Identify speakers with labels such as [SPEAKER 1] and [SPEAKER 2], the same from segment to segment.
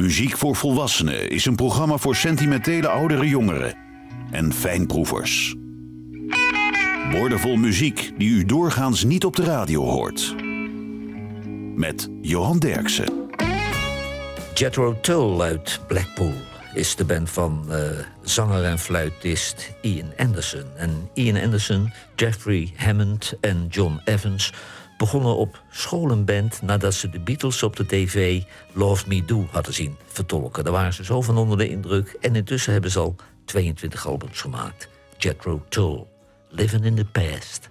[SPEAKER 1] Muziek voor Volwassenen is een programma voor sentimentele oudere jongeren en fijnproevers. Woordenvol muziek die u doorgaans niet op de radio hoort. Met Johan Derksen.
[SPEAKER 2] Jethro Tull uit Blackpool is de band van uh, zanger en fluitist Ian Anderson. En Ian Anderson, Jeffrey Hammond en John Evans begonnen op school een band nadat ze de Beatles op de tv Love Me Do hadden zien vertolken. Daar waren ze zo van onder de indruk en intussen hebben ze al 22 albums gemaakt. Jethro Tull, Living in the Past.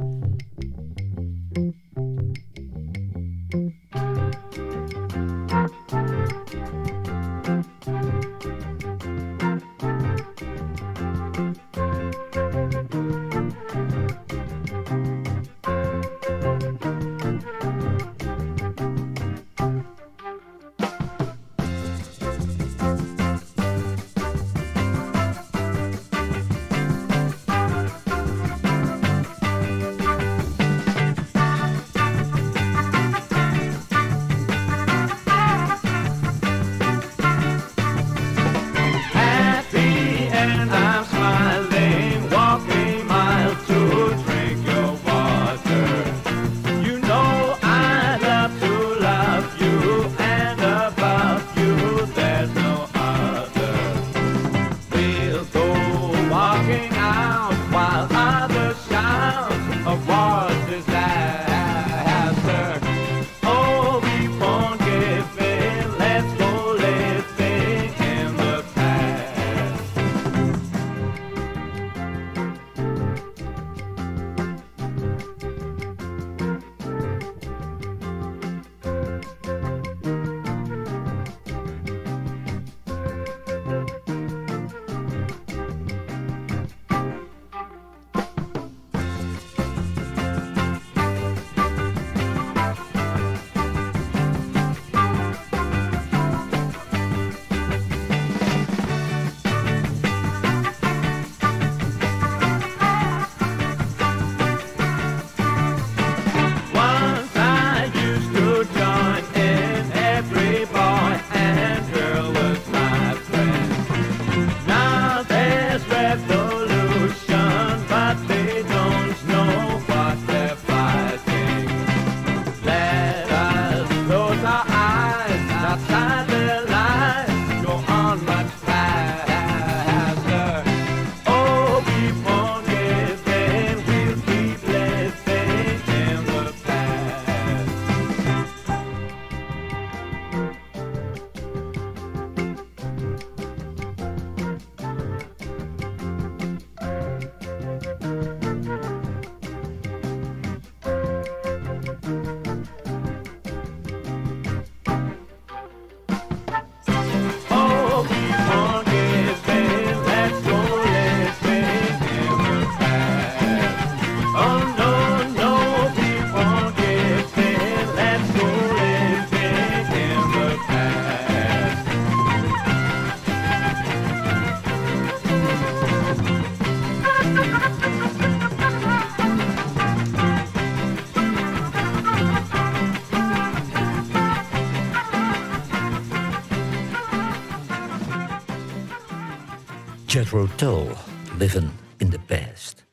[SPEAKER 2] Living in the Past.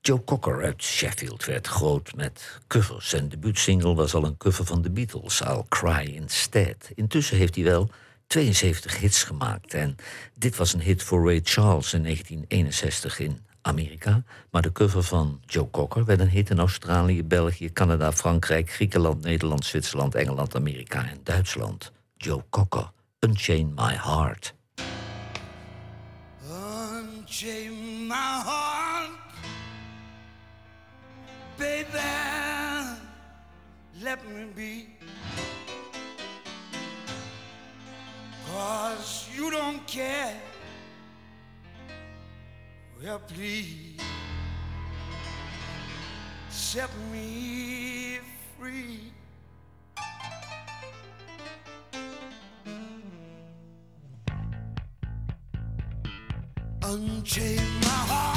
[SPEAKER 2] Joe Cocker uit Sheffield werd groot met covers. Zijn debuutsingle was al een cover van de Beatles, I'll Cry Instead. Intussen heeft hij wel 72 hits gemaakt. En dit was een hit voor Ray Charles in 1961 in Amerika. Maar de cover van Joe Cocker werd een hit in Australië, België, Canada, Frankrijk, Griekenland, Nederland, Zwitserland, Engeland, Amerika en Duitsland. Joe Cocker, Unchain My Heart.
[SPEAKER 3] Unchain my heart, baby. Let me be. Cause you don't care. Well, please set me free. Unchain my heart,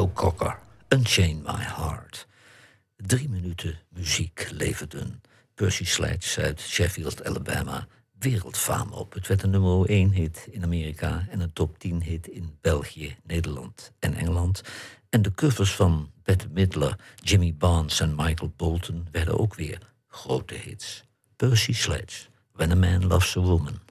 [SPEAKER 4] Joe Cocker, Unchain My Heart. Drie minuten muziek leverden Percy Sledge uit Sheffield, Alabama, wereldfaam op. Het werd een nummer 1 hit in Amerika en een top 10 hit in België, Nederland en Engeland. En de covers van Bette Midler, Jimmy Barnes en Michael Bolton werden ook weer grote hits. Percy Sledge, When a Man Loves a Woman.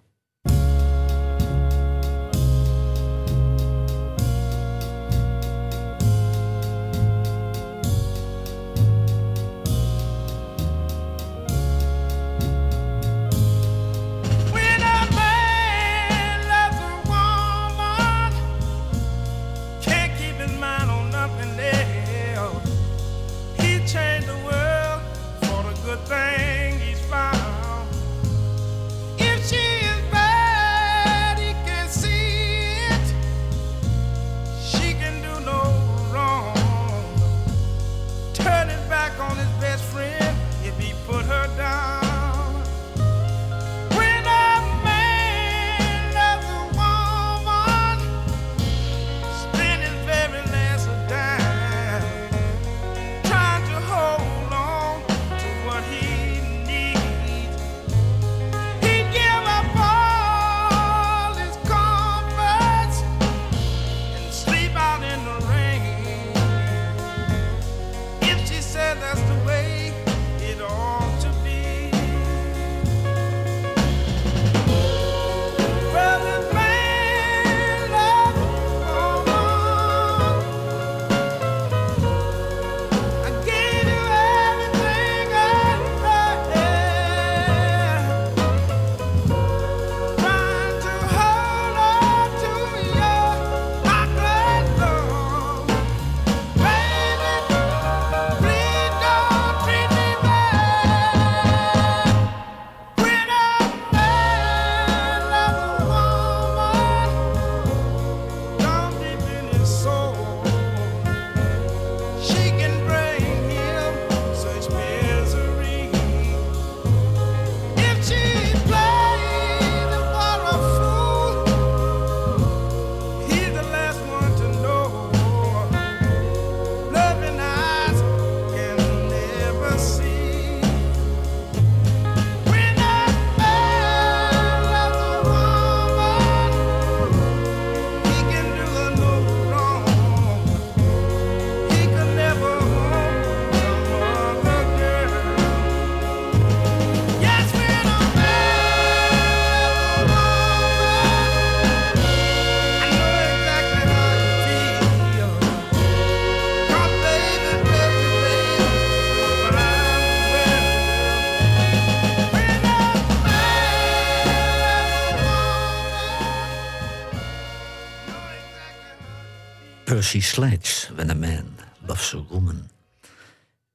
[SPEAKER 4] Percy Sledge, When a Man Loves a Woman.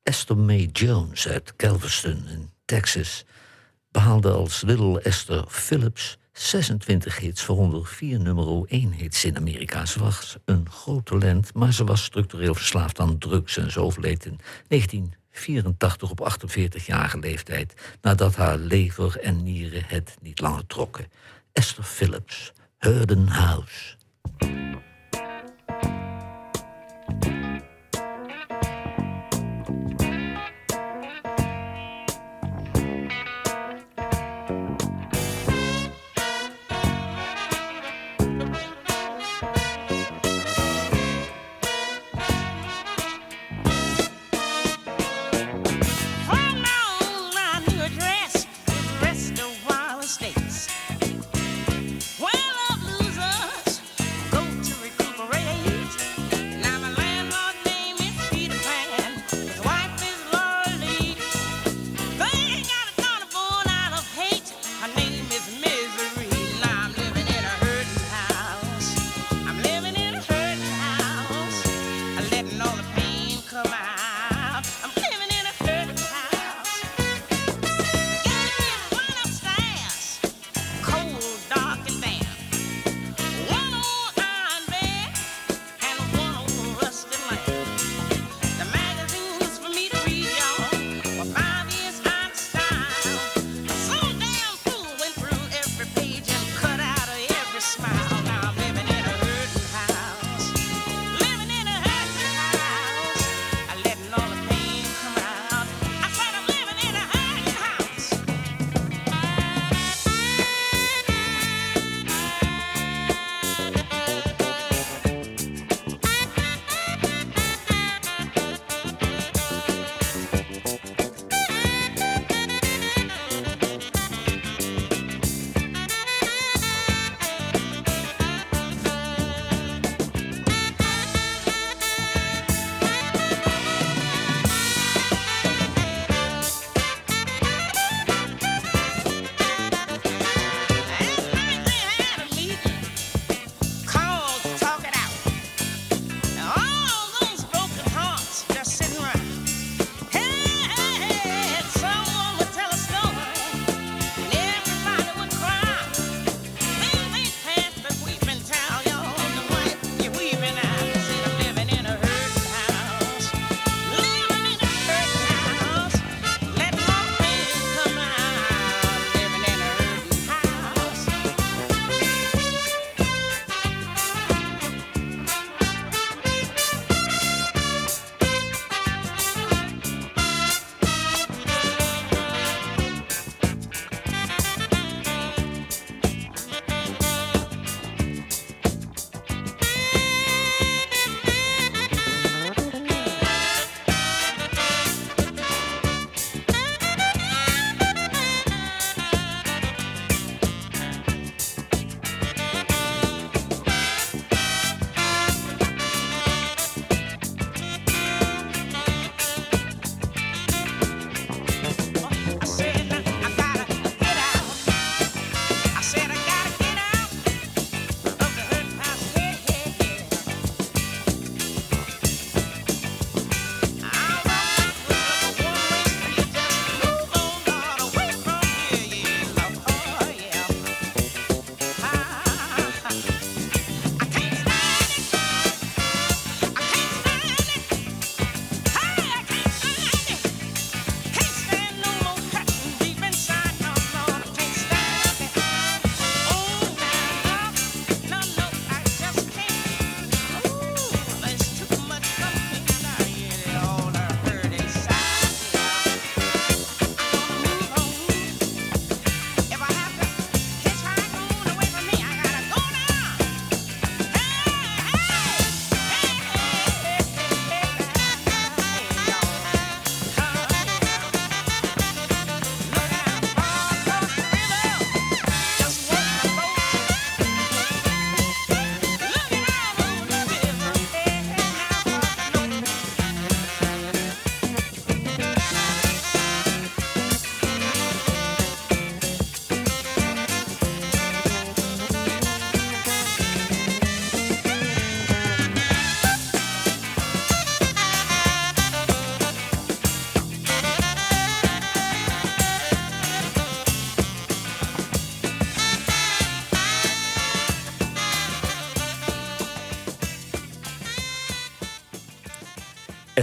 [SPEAKER 4] Esther Mae Jones uit Galveston in Texas behaalde als Little Esther Phillips 26 hits, waaronder vier nummer 1 hits in Amerika. Ze was een groot talent, maar ze was structureel verslaafd aan drugs en ze overleed in 1984 op 48-jarige leeftijd, nadat haar lever en nieren het niet langer trokken. Esther Phillips, Hurden House.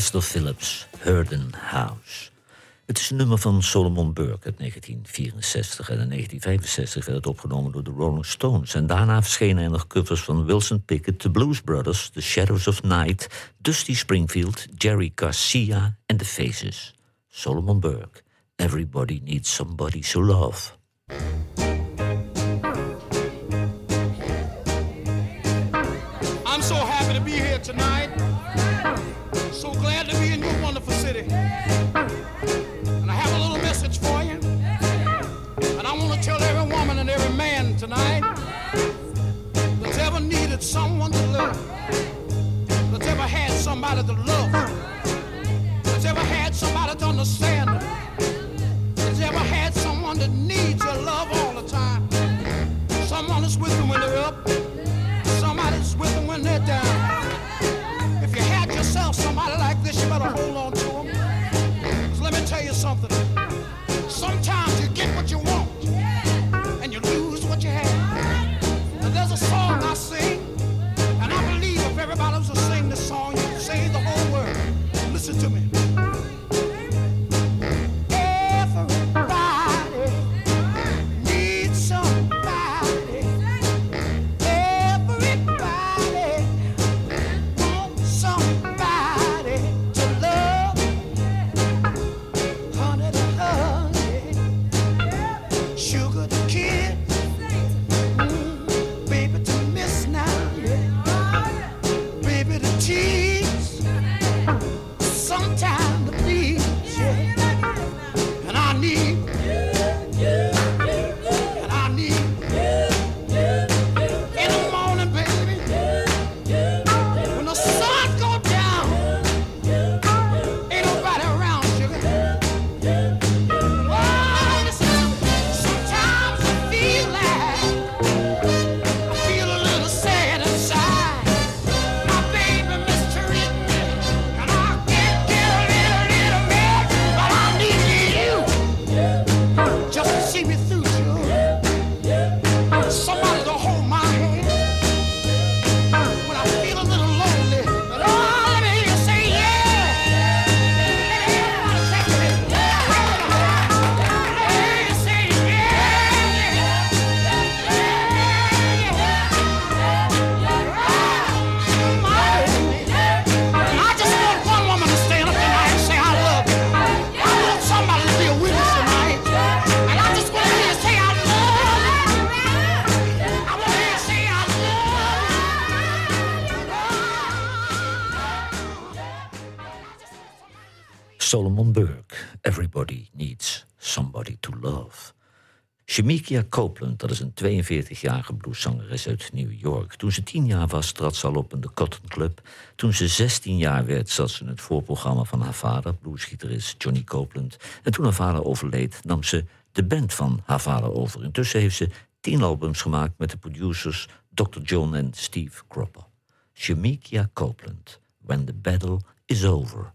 [SPEAKER 4] Esther Phillips, Hurden House. Het is een nummer van Solomon Burke uit 1964. En in 1965 werd het opgenomen door de Rolling Stones. En daarna verschenen er nog covers van Wilson Pickett, The Blues Brothers, The Shadows of Night, Dusty Springfield, Jerry Garcia en The Faces. Solomon Burke, Everybody Needs Somebody to Love.
[SPEAKER 5] I'm so happy to be here tonight. So glad to be in your wonderful city. And I have a little message for you. And I want to tell every woman and every man tonight that's ever needed someone to love, that's ever had somebody to love, that's ever had somebody to understand, that's ever had someone that needs your love all the time. Someone that's with them when they're up. Everybody Needs Somebody to Love.
[SPEAKER 4] Shemikia Copeland, dat is een 42-jarige blueszangeres uit New York. Toen ze 10 jaar was, trad ze al op in de Cotton Club. Toen ze 16 jaar werd, zat ze in het voorprogramma van haar vader, bluesgitarist Johnny Copeland. En toen haar vader overleed, nam ze de band van haar vader over. Intussen heeft ze 10 albums gemaakt met de producers Dr. John en Steve Cropper. Shemikia Copeland, When the Battle is Over.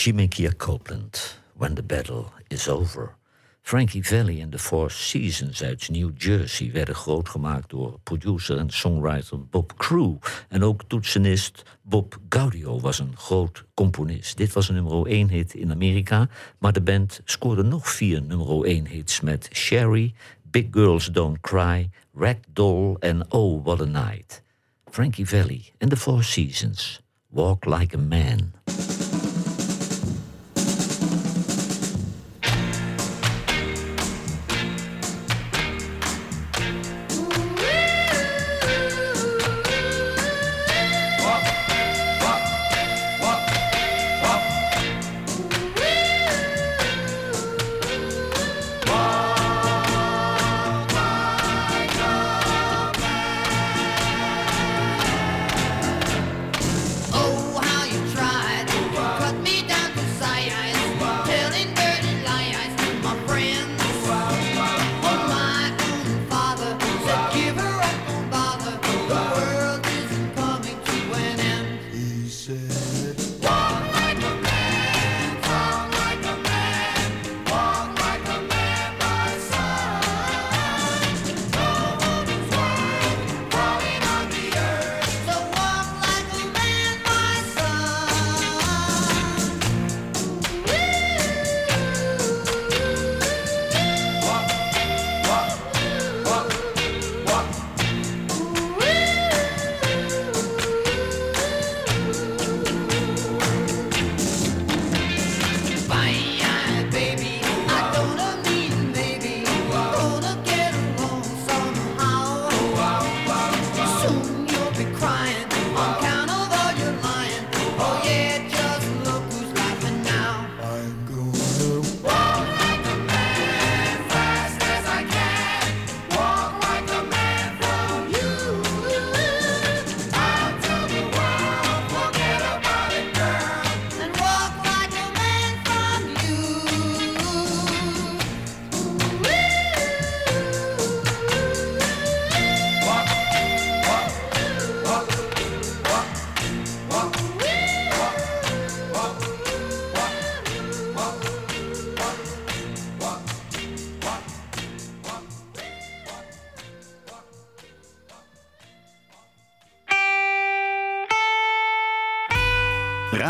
[SPEAKER 4] Shimikia Copeland, When the Battle is Over. Frankie Valli en The Four Seasons uit New Jersey werden groot gemaakt door producer en songwriter Bob Crew. En ook toetsenist Bob Gaudio was een groot componist. Dit was een nummer 1 hit in Amerika, maar de band scoorde nog vier nummer 1 hits met Sherry, Big Girls Don't Cry, Ragdoll en Oh What a Night. Frankie Valli en The Four Seasons. Walk Like a Man.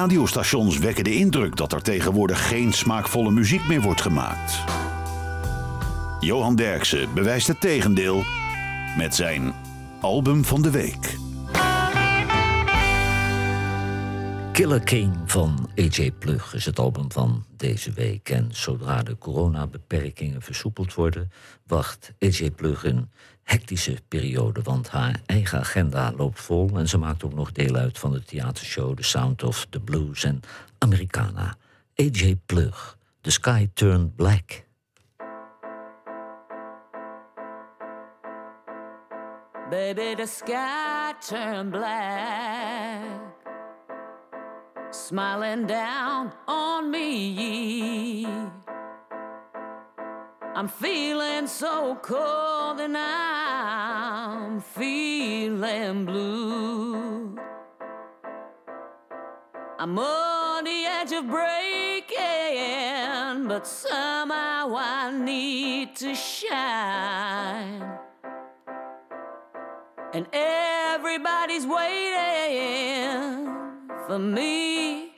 [SPEAKER 1] Radiostations wekken de indruk dat er tegenwoordig geen smaakvolle muziek meer wordt gemaakt. Johan Derksen bewijst het tegendeel met zijn album van de week.
[SPEAKER 4] Killer King van AJ Plug is het album van deze week. En zodra de coronabeperkingen versoepeld worden, wacht AJ Plug hectische periode. Want haar eigen agenda loopt vol en ze maakt ook nog deel uit van de theatershow The Sound of the Blues en Americana. AJ Plug, The Sky Turned Black.
[SPEAKER 6] Baby, the sky turned black, smiling down on me. I'm feeling so cold and I'm feeling blue. I'm on the edge of breaking, but somehow I need to shine. And everybody's waiting for me.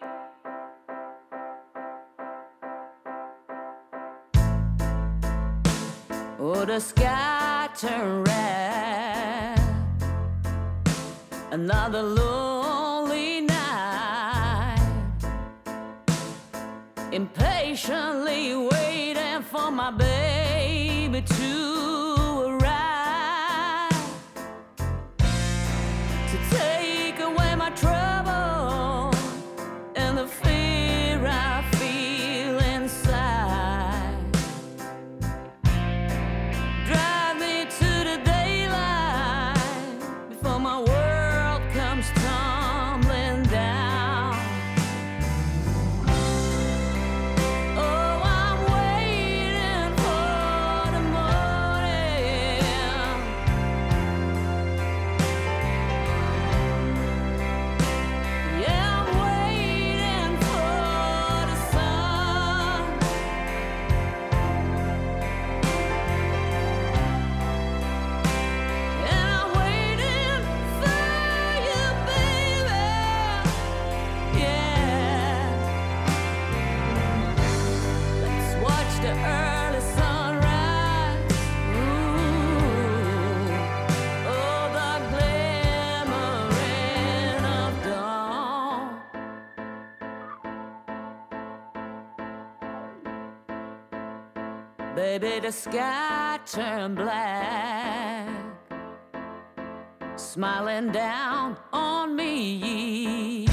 [SPEAKER 6] The sky turned red. Another lonely night. Impatiently waiting for my baby Baby, the sky turned black, smiling down on me.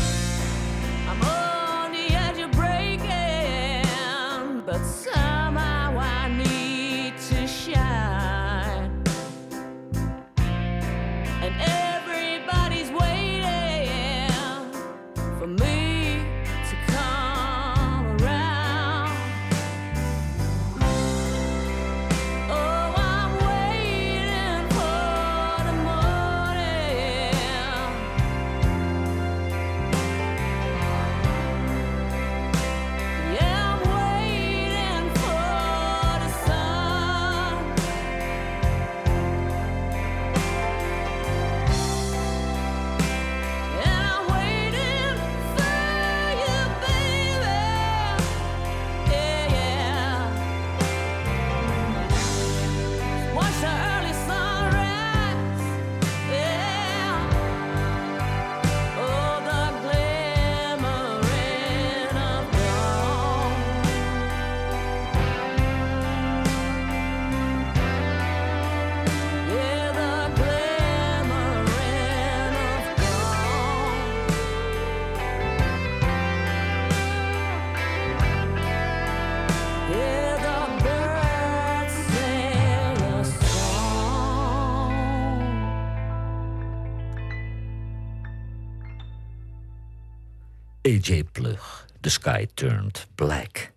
[SPEAKER 7] AJ Plug, The Sky Turned Black.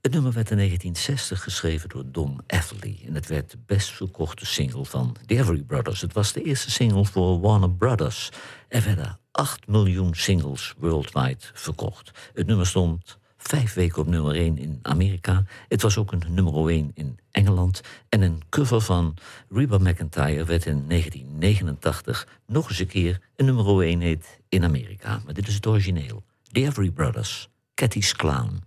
[SPEAKER 7] Het nummer werd in 1960 geschreven door Don Everly en het werd de best verkochte single van The Everly Brothers. Het was de eerste single voor Warner Brothers. Er werden 8 miljoen singles worldwide verkocht. Het nummer stond vijf weken op nummer 1 in Amerika. Het was ook een nummer 1 in Engeland. En een cover van Reba McIntyre werd in 1989 nog eens een keer een nummer 1 hit in Amerika. Maar dit is het origineel. The Everly Brothers, Cathy's Clown.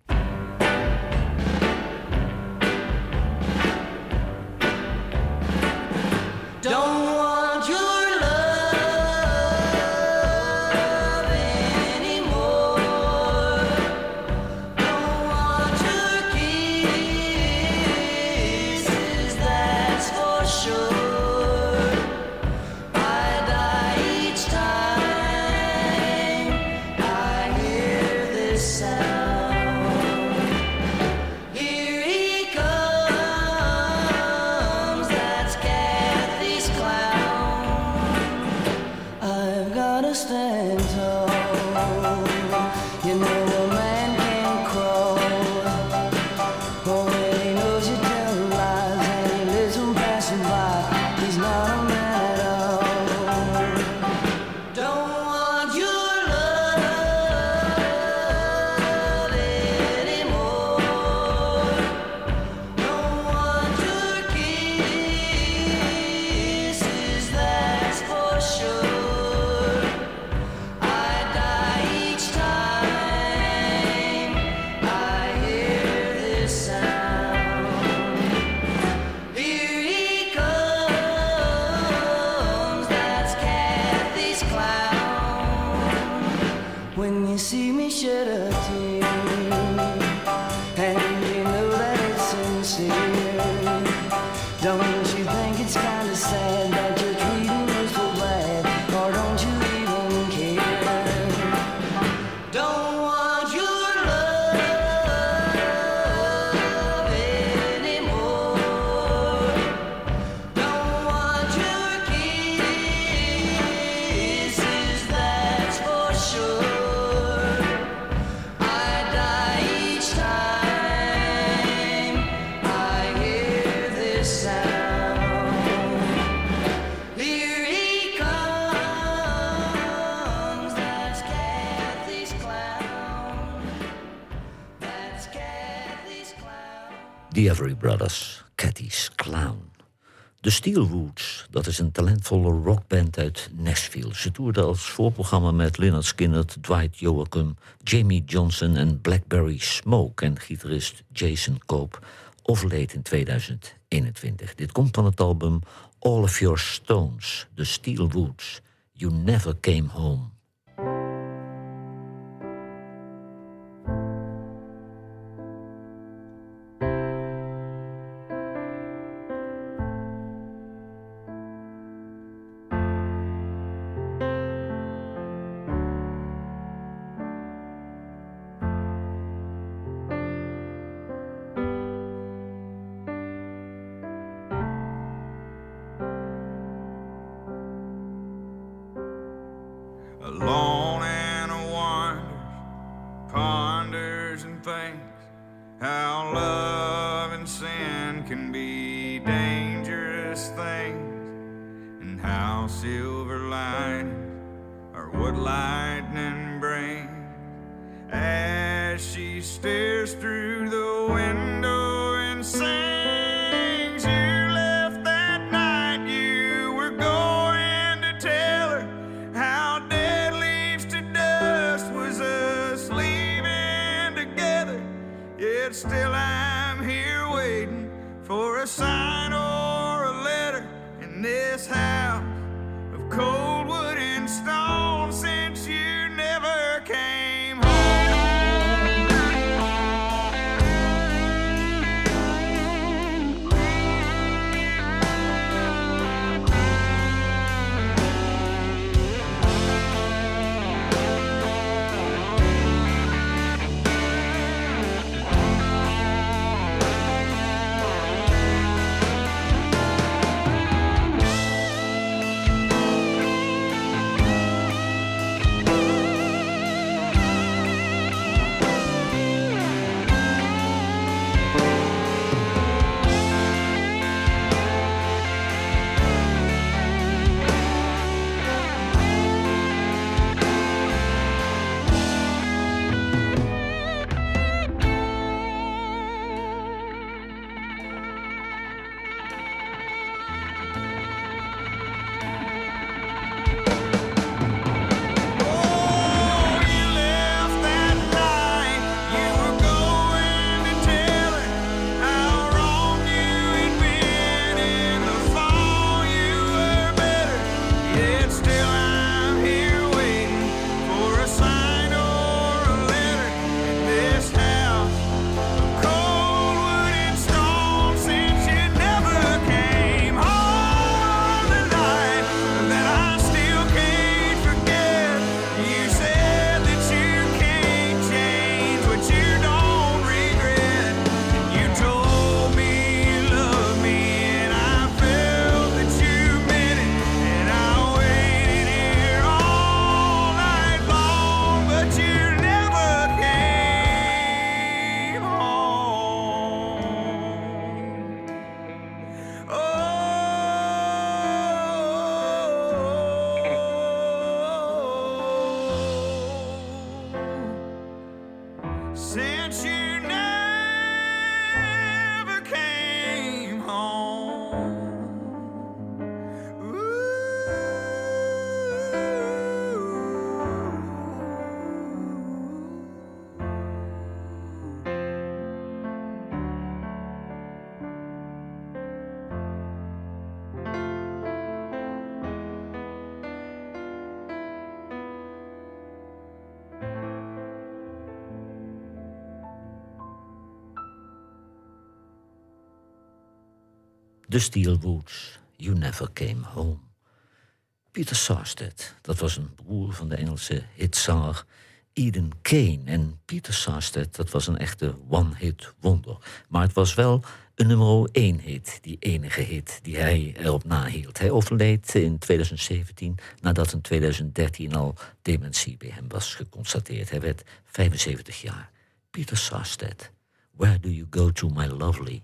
[SPEAKER 7] Steelroots, dat is een talentvolle rockband uit Nashville. Ze toerden als voorprogramma met Lynyrd Skynyrd, Dwight Joachim, Jamie Johnson en Blackberry Smoke en gitarist Jason Cope
[SPEAKER 8] overleed in 2021. Dit komt van het album All of Your Stones, The Steel Woods, You Never Came Home.
[SPEAKER 4] The
[SPEAKER 8] Steel Woods, You Never Came Home. Peter Sarstedt, dat was een broer van de Engelse hitzanger Eden Kane. En Peter Sarstedt, dat was een echte one-hit wonder. Maar het was wel een nummer 1 hit, die enige hit die hij erop nahield. Hij overleed in 2017 nadat in 2013 al dementie bij hem was geconstateerd. Hij werd 75 jaar. Peter Sarstedt, Where Do You Go To My Lovely?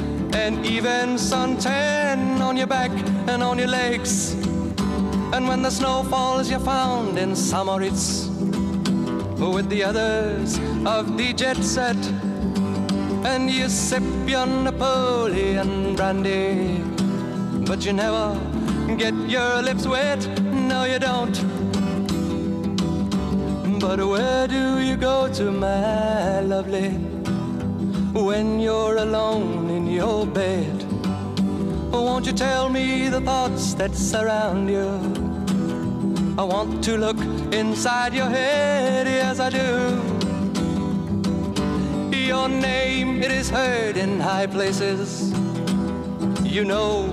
[SPEAKER 9] an even suntan on your back and on your legs. And when the snow falls, you're found in Samoritz with the others of the jet set. And you sip your Napoleon brandy, but you never get your lips wet. No, you don't. But where do you go to, my lovely, when you're alone your bed? Won't you tell me the thoughts that surround you? I want to look inside your head, yes I do. Your name, it is heard in high places. You know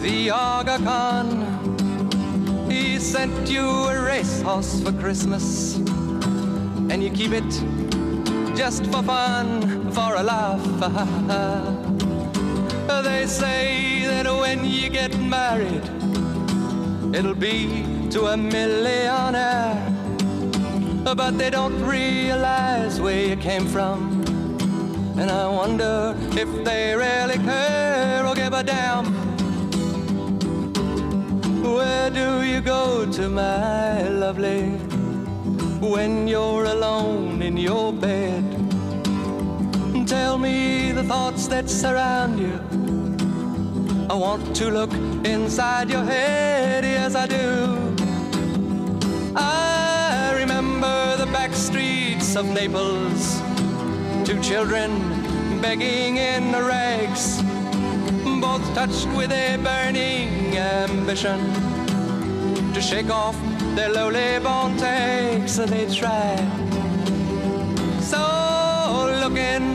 [SPEAKER 9] the Aga Khan. He sent you a racehorse for Christmas, and you keep it just for fun, for a laugh. They say that when you get married, it'll be to a millionaire. But they don't realize where you came from. And I wonder if they really care or give a damn. Where do you go to, my lovely, when you're alone in your bed? Tell me the thoughts that surround you. I want to look inside your head, yes I do. I remember the back streets of Naples, two children begging in the rags, both touched with a burning ambition to shake off their lowly born takes. They try. So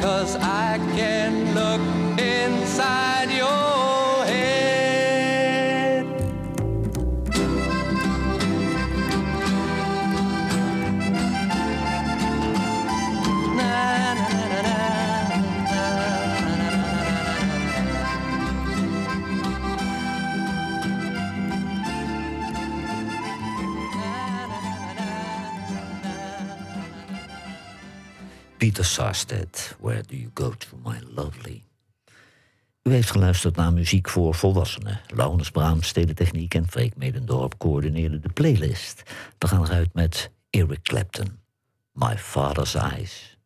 [SPEAKER 9] cause I can look inside your
[SPEAKER 4] Peter Sarstedt, Where Do You Go To My Lovely? U heeft geluisterd naar muziek voor volwassenen. Laurens Braams, Techniek en Freek Medendorp coördineerden de playlist. We gaan eruit met Eric Clapton, My Father's Eyes.